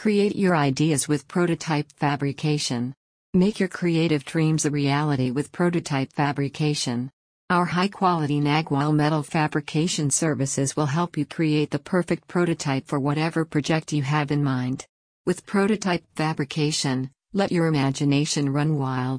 Create your ideas with prototype fabrication. Make your creative dreams a reality with prototype fabrication. Our high quality Nagual metal fabrication services will help you create the perfect prototype for whatever project you have in mind. With prototype fabrication, let your imagination run wild.